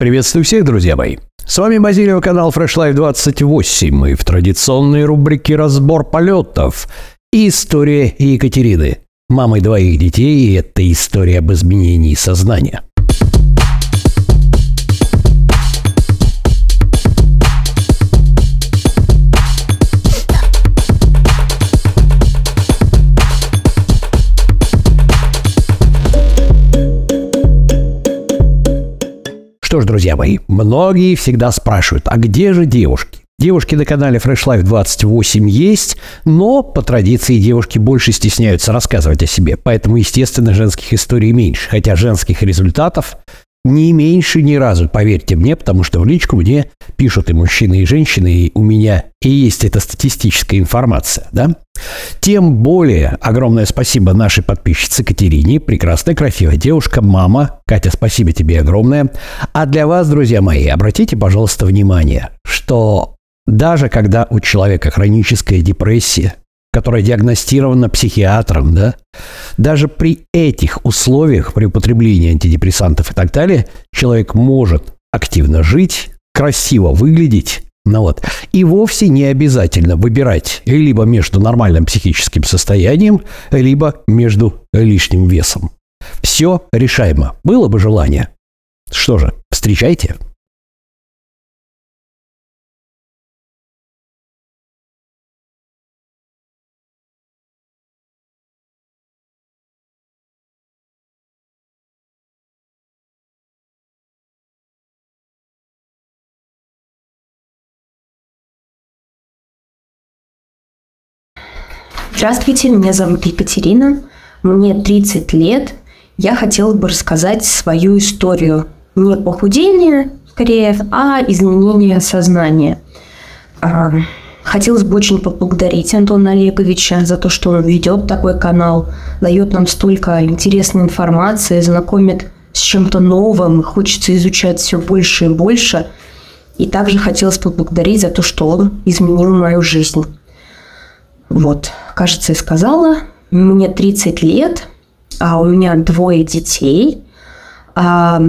Приветствую всех, друзья мои. С вами Базилио, канал Fresh Life 28. Мы в традиционной рубрике «Разбор полетов» история Екатерины, мамы двоих детей, и это история об изменении сознания. Что ж, друзья мои, многие всегда спрашивают, а где же девушки? Девушки на канале Fresh Life 28 есть, но по традиции девушки больше стесняются рассказывать о себе, поэтому, естественно, женских историй меньше, хотя женских результатов не меньше ни разу, поверьте мне, потому что в личку мне пишут и мужчины, и женщины, и у меня и есть эта статистическая информация, да? Тем более огромное спасибо нашей подписчице Катерине, прекрасная, красивая девушка, мама. Катя, спасибо тебе огромное. А для вас, друзья мои, обратите, пожалуйста, внимание, что даже когда у человека хроническая депрессия, которая диагностирована психиатром, да, даже при этих условиях, при употреблении антидепрессантов и так далее, человек может активно жить, красиво выглядеть, ну вот. И вовсе не обязательно выбирать либо между нормальным психическим состоянием, либо между лишним весом. Все решаемо. Было бы желание. Что же, встречайте. Здравствуйте, меня зовут Екатерина, мне 30 лет. Я хотела бы рассказать свою историю. Не похудение, скорее, а изменение сознания. А, хотелось бы очень поблагодарить Антона Олеговича за то, что он ведет такой канал, дает нам столько интересной информации, знакомит с чем-то новым, хочется изучать все больше и больше. И также хотелось поблагодарить за то, что он изменил мою жизнь. Вот, кажется, и сказала. Мне 30 лет, а у меня двое детей. А,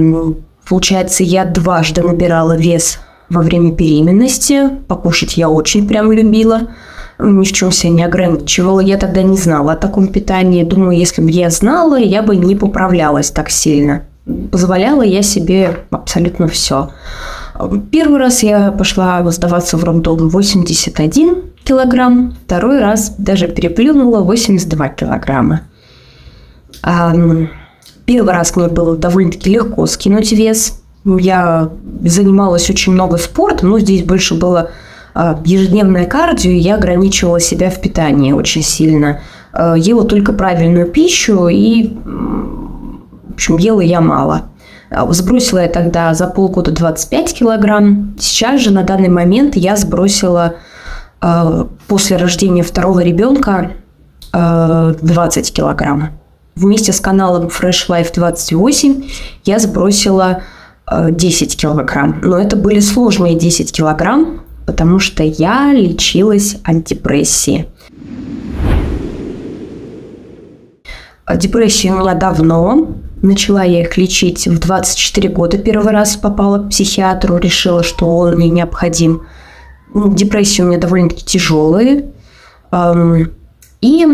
получается, я дважды набирала вес во время беременности. Покушать я очень прям любила. Ни в чем себя не ограничивала. Я тогда не знала о таком питании. Думаю, если бы я знала, я бы не поправлялась так сильно. Позволяла я себе абсолютно все. Первый раз я пошла сдаваться в роддом 81 килограмм, второй раз даже переплюнула 82 килограмма. Первый раз мне было довольно-таки легко скинуть вес. Я занималась очень много спортом, но здесь больше было а, ежедневное кардио, и я ограничивала себя в питании очень сильно. А, ела только правильную пищу, и, в общем, ела я мало. А, сбросила я тогда за полгода 25 килограмм. Сейчас же на данный момент я сбросила э, после рождения второго ребенка э, 20 килограмм. Вместе с каналом Fresh Life 28 я сбросила э, 10 килограмм. Но это были сложные 10 килограмм, потому что я лечилась от депрессии. Депрессия у меня давно, Начала я их лечить в 24 года. Первый раз попала к психиатру, решила, что он мне необходим. Ну, депрессии у меня довольно-таки тяжелые. И,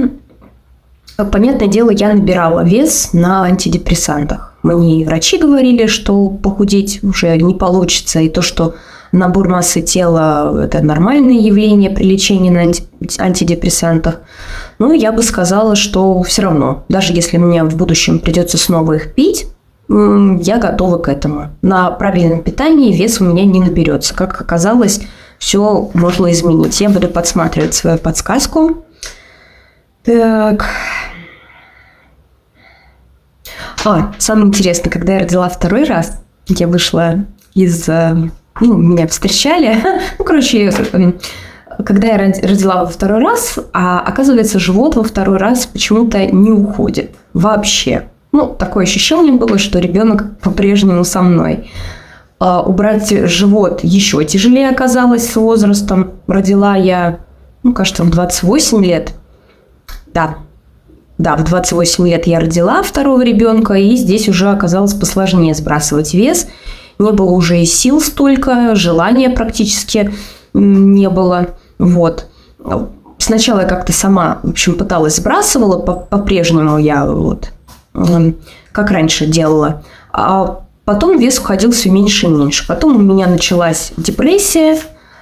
понятное дело, я набирала вес на антидепрессантах. Мне врачи говорили, что похудеть уже не получится, и то, что набор массы тела – это нормальное явление при лечении на антидепрессантах. Ну, я бы сказала, что все равно, даже если мне в будущем придется снова их пить, я готова к этому. На правильном питании вес у меня не наберется. Как оказалось, все можно изменить. Я буду подсматривать свою подсказку. Так. А, самое интересное, когда я родила второй раз, я вышла из э, ну, меня встречали. Ну, короче, когда я родила во второй раз, а оказывается, живот во второй раз почему-то не уходит вообще. Ну, такое ощущение было, что ребенок по-прежнему со мной. А убрать живот еще тяжелее оказалось с возрастом. Родила я, ну, кажется, в 28 лет. Да, да, в 28 лет я родила второго ребенка, и здесь уже оказалось посложнее сбрасывать вес. Не было уже и сил столько, желания практически не было. Вот. Сначала я как-то сама, в общем, пыталась сбрасывала, по-прежнему я вот как раньше делала. А потом вес уходил все меньше и меньше. Потом у меня началась депрессия,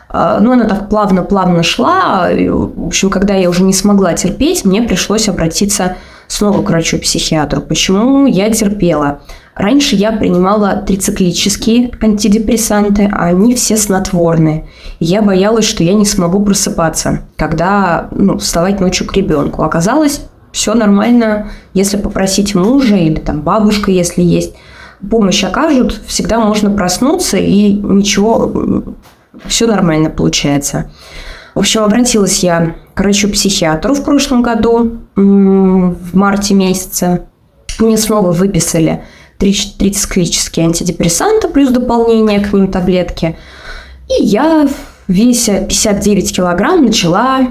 а, ну, она так плавно-плавно шла. В общем, когда я уже не смогла терпеть, мне пришлось обратиться снова к врачу-психиатру. Почему я терпела? Раньше я принимала трициклические антидепрессанты, а они все снотворные. Я боялась, что я не смогу просыпаться, когда ну, вставать ночью к ребенку. Оказалось, все нормально, если попросить мужа или там бабушка, если есть, помощь окажут, всегда можно проснуться и ничего, все нормально получается. В общем, обратилась я к врачу-психиатру в прошлом году, в марте месяце. Мне снова выписали трицклические антидепрессанты плюс дополнение к ним таблетки. И я, веся 59 килограмм, начала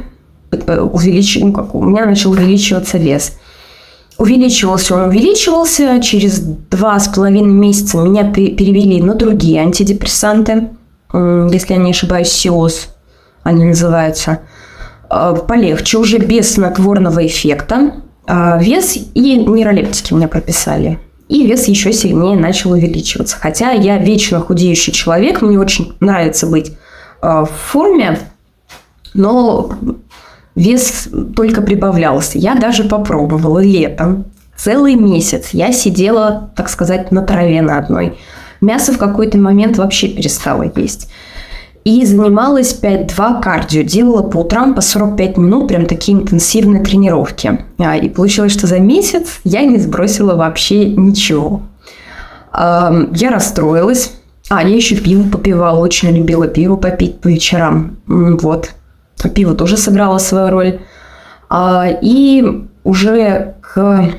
увеличивать, ну, как, у меня начал увеличиваться вес. Увеличивался он, увеличивался. Через два с половиной месяца меня перевели на другие антидепрессанты, если я не ошибаюсь, СИОС они называются. А, полегче, уже без снотворного эффекта. А, вес и нейролептики мне прописали и вес еще сильнее начал увеличиваться. Хотя я вечно худеющий человек, мне очень нравится быть э, в форме, но вес только прибавлялся. Я даже попробовала летом. Целый месяц я сидела, так сказать, на траве на одной. Мясо в какой-то момент вообще перестала есть и занималась 5-2 кардио. Делала по утрам по 45 минут прям такие интенсивные тренировки. А, и получилось, что за месяц я не сбросила вообще ничего. Я расстроилась. А, я еще пиво попивала, очень любила пиво попить по вечерам. Вот. Пиво тоже сыграло свою роль. А, и уже к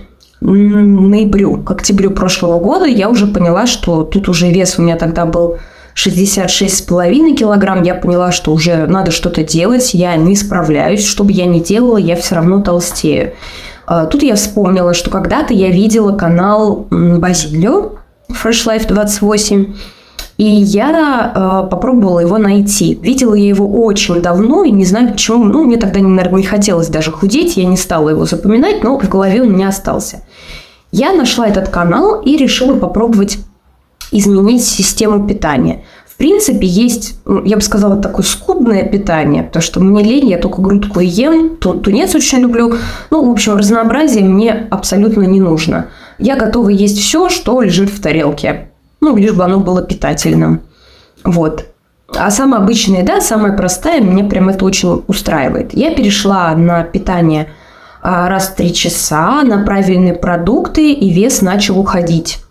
ноябрю, к октябрю прошлого года я уже поняла, что тут уже вес у меня тогда был 66,5 килограмм, я поняла, что уже надо что-то делать, я не справляюсь, что бы я ни делала, я все равно толстею. А, тут я вспомнила, что когда-то я видела канал Базилио, Fresh Life 28, и я э, попробовала его найти. Видела я его очень давно, и не знаю почему. Ну, мне тогда, наверное, не хотелось даже худеть, я не стала его запоминать, но в голове у меня остался. Я нашла этот канал и решила попробовать изменить систему питания. В принципе, есть, я бы сказала, такое скудное питание, потому что мне лень, я только грудку ем, тунец очень люблю. Ну, в общем, разнообразие мне абсолютно не нужно. Я готова есть все, что лежит в тарелке. Ну, лишь бы оно было питательным. Вот. А самая обычная еда, самая простая, мне прям это очень устраивает. Я перешла на питание а, раз в три часа, на правильные продукты, и вес начал уходить.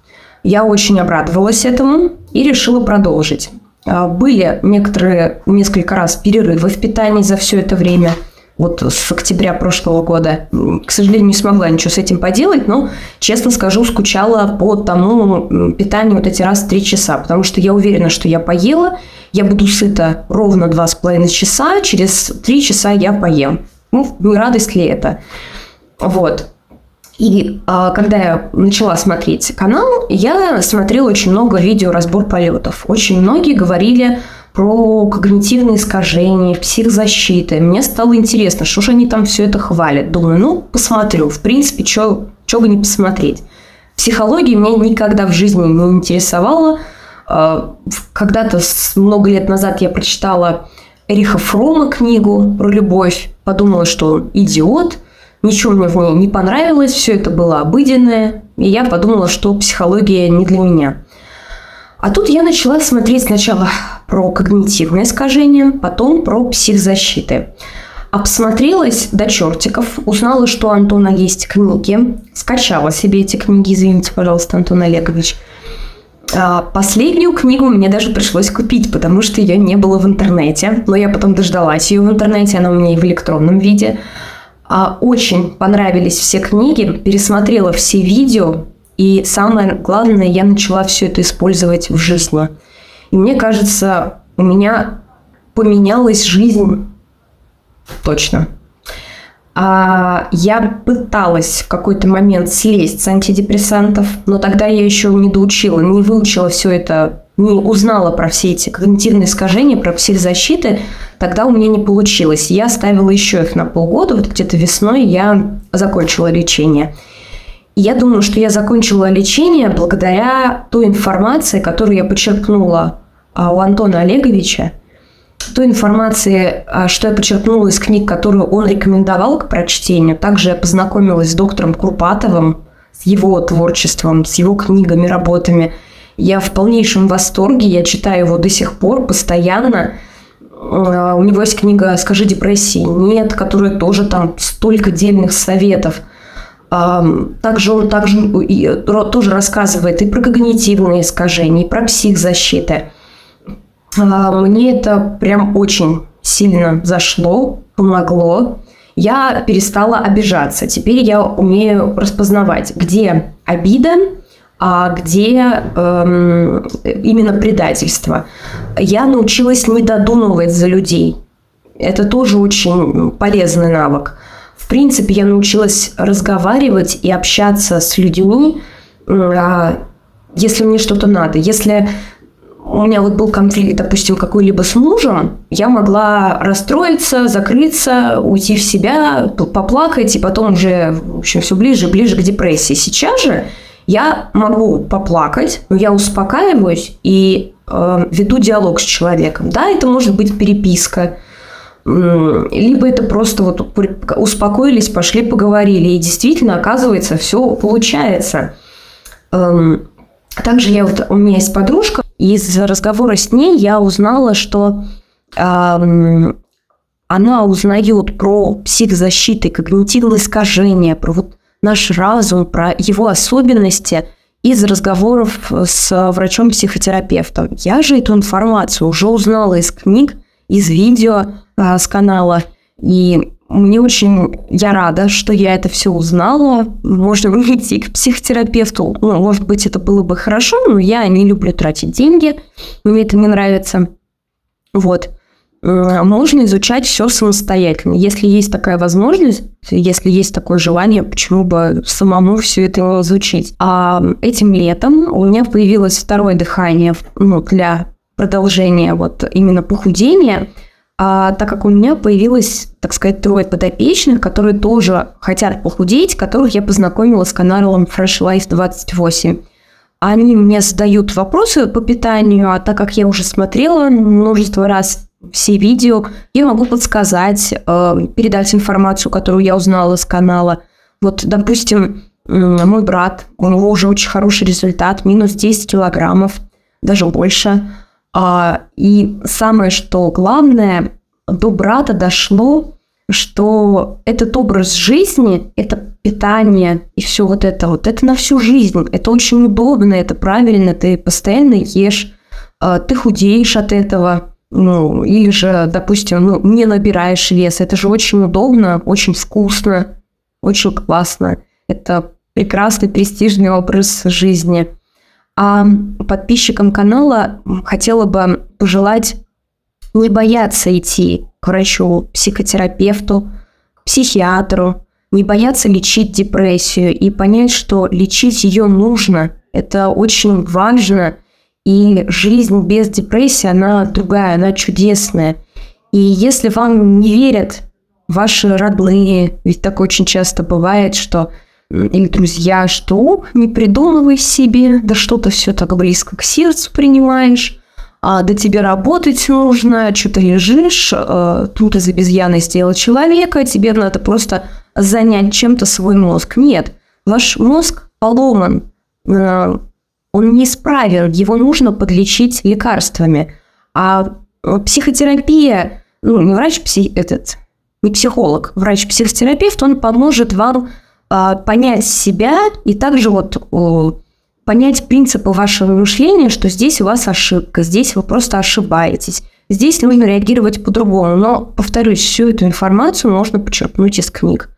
Я очень обрадовалась этому и решила продолжить. А, были некоторые, несколько раз перерывы в питании за все это время. Вот с октября прошлого года. К сожалению, не смогла ничего с этим поделать, но, честно скажу, скучала по тому питанию вот эти раз в три часа, потому что я уверена, что я поела, я буду сыта ровно два с половиной часа, через три часа я поем. Ну, радость ли это? Вот. И а, когда я начала смотреть канал, я смотрела очень много видео разбор полетов. Очень многие говорили про когнитивные искажения, психзащиты. Мне стало интересно, что же они там все это хвалят. Думаю, ну, посмотрю. В принципе, что бы не посмотреть. Психология меня никогда в жизни не интересовала. А, когда-то много лет назад я прочитала Эриха Фрома книгу про любовь. Подумала, что он идиот – Ничего мне не понравилось, все это было обыденное, и я подумала, что психология не для меня. А тут я начала смотреть сначала про когнитивное искажение, потом про психзащиты. Обсмотрелась до чертиков, узнала, что у Антона есть книги, скачала себе эти книги, извините, пожалуйста, Антон Олегович. А последнюю книгу мне даже пришлось купить, потому что ее не было в интернете, но я потом дождалась ее в интернете, она у меня и в электронном виде. А, очень понравились все книги, пересмотрела все видео, и самое главное, я начала все это использовать в жизни. И мне кажется, у меня поменялась жизнь точно. А я пыталась в какой-то момент слезть с антидепрессантов, но тогда я еще не доучила, не выучила все это узнала про все эти когнитивные искажения, про психзащиты, тогда у меня не получилось. Я ставила еще их на полгода, вот где-то весной я закончила лечение. Я думаю, что я закончила лечение благодаря той информации, которую я подчеркнула а, у Антона Олеговича, той информации, а, что я подчеркнула из книг, которую он рекомендовал к прочтению. Также я познакомилась с доктором Курпатовым, с его творчеством, с его книгами, работами. Я в полнейшем восторге, я читаю его до сих пор, постоянно. А, у него есть книга «Скажи депрессии нет», которая тоже там столько дельных советов – также он также тоже рассказывает и про когнитивные искажения, и про психзащиты. А, мне это прям очень сильно зашло, помогло. Я перестала обижаться. Теперь я умею распознавать, где обида, где эм, именно предательство. Я научилась не додумывать за людей. Это тоже очень полезный навык. В принципе, я научилась разговаривать и общаться с людьми, а, если мне что-то надо. Если у меня вот был конфликт, допустим, какой-либо с мужем, я могла расстроиться, закрыться, уйти в себя, поплакать, и потом уже, в общем, все ближе и ближе к депрессии. Сейчас же я могу поплакать, но я успокаиваюсь и э, веду диалог с человеком. Да, это может быть переписка, либо это просто вот успокоились, пошли поговорили, и действительно, оказывается, все получается. Эм, также я вот, у меня есть подружка, из разговора с ней я узнала, что эм, она узнает про психзащиты, когнитивные искажения, про вот наш разум, про его особенности из разговоров с врачом-психотерапевтом. Я же эту информацию уже узнала из книг, из видео а, с канала, и мне очень, я рада, что я это все узнала. Можно идти к психотерапевту. Ну, может быть, это было бы хорошо, но я не люблю тратить деньги. Мне это не нравится. Вот. Можно изучать все самостоятельно. Если есть такая возможность, если есть такое желание, почему бы самому все это изучить. А этим летом у меня появилось второе дыхание ну, для продолжения вот именно похудения – а, так как у меня появилось, так сказать, трое подопечных, которые тоже хотят похудеть, которых я познакомила с каналом Fresh Life 28. Они мне задают вопросы по питанию, а так как я уже смотрела множество раз все видео, я могу подсказать, э, передать информацию, которую я узнала с канала. Вот, допустим, мой брат, у него уже очень хороший результат, минус 10 килограммов, даже больше – а, и самое, что главное, до брата дошло, что этот образ жизни, это питание и все вот это вот, это на всю жизнь. Это очень удобно, это правильно, ты постоянно ешь, а, ты худеешь от этого, ну, или же, допустим, ну, не набираешь вес. Это же очень удобно, очень вкусно, очень классно. Это прекрасный, престижный образ жизни. А подписчикам канала хотела бы пожелать не бояться идти к врачу, психотерапевту, психиатру, не бояться лечить депрессию и понять, что лечить ее нужно. Это очень важно. И жизнь без депрессии, она другая, она чудесная. И если вам не верят ваши родные, ведь так очень часто бывает, что или друзья, что не придумывай себе, да что-то все так близко к сердцу принимаешь, а да тебе работать нужно, что то лежишь, а, тут из обезьяны сделал человека, тебе надо просто занять чем-то свой мозг. Нет, ваш мозг поломан, э, он неисправен, его нужно подлечить лекарствами. А психотерапия, ну, не врач, пси, этот, не психолог, врач-психотерапевт, он поможет вам а, понять себя и также вот понять принципы вашего мышления, что здесь у вас ошибка, здесь вы просто ошибаетесь. Здесь нужно реагировать по-другому. Но, повторюсь, всю эту информацию можно почерпнуть из книг.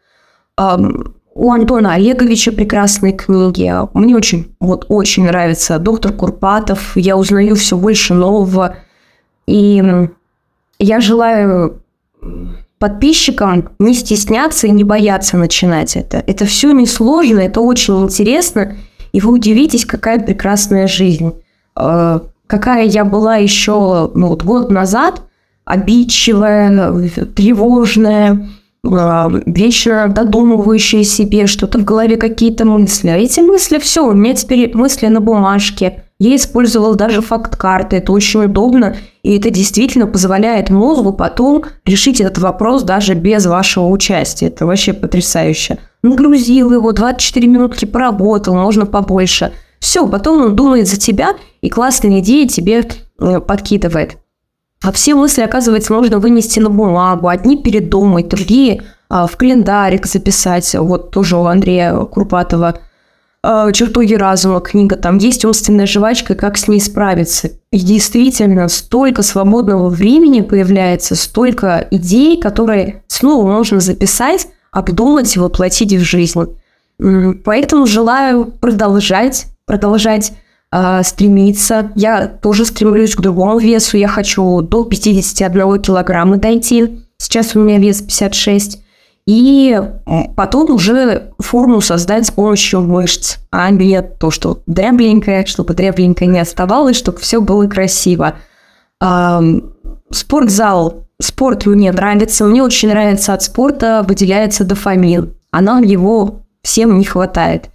У Антона Олеговича прекрасные книги. Мне очень, вот, очень нравится доктор Курпатов. Я узнаю все больше нового. И я желаю подписчикам не стесняться и не бояться начинать это. Это все несложно, это очень интересно, и вы удивитесь, какая прекрасная жизнь. Э, какая я была еще ну, вот год назад, обидчивая, тревожная, а, вечно додумывающая себе что-то в голове, какие-то мысли. А эти мысли, все, у меня теперь мысли на бумажке. Я использовала даже факт-карты, это очень удобно, и это действительно позволяет мозгу потом решить этот вопрос даже без вашего участия. Это вообще потрясающе. Нагрузил его, 24 минутки поработал, можно побольше. Все, потом он думает за тебя, и классные идеи тебе э, подкидывает. А все мысли, оказывается, можно вынести на бумагу, одни передумать, другие а, в календарик записать. Вот тоже у Андрея Курпатова а, «Чертоги разума» книга, там есть умственная жвачка, как с ней справиться. И действительно, столько свободного времени появляется, столько идей, которые снова можно записать, обдумать и воплотить в жизнь. Поэтому желаю продолжать, продолжать э, стремиться. Я тоже стремлюсь к другому весу. Я хочу до 51 килограмма дойти. Сейчас у меня вес 56. И потом уже форму создать с помощью мышц, а не то, что дрябленькое, чтобы дрябленькое не оставалось, чтобы все было красиво. Э, спортзал. Спорт мне нравится. Мне очень нравится от спорта выделяется дофамин. А нам его всем не хватает.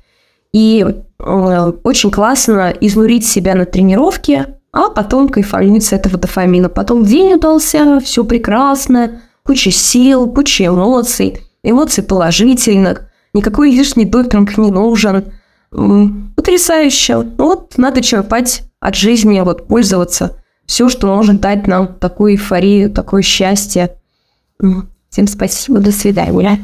И очень классно изнурить себя на тренировке, а потом кайфануть с этого дофамина. Потом день удался, все прекрасно, куча сил, куча эмоций, эмоций положительных, никакой лишний допинг не нужен. Потрясающе. Вот надо черпать от жизни, вот пользоваться. Все, что может дать нам такую эйфорию, такое счастье. Всем спасибо, до свидания.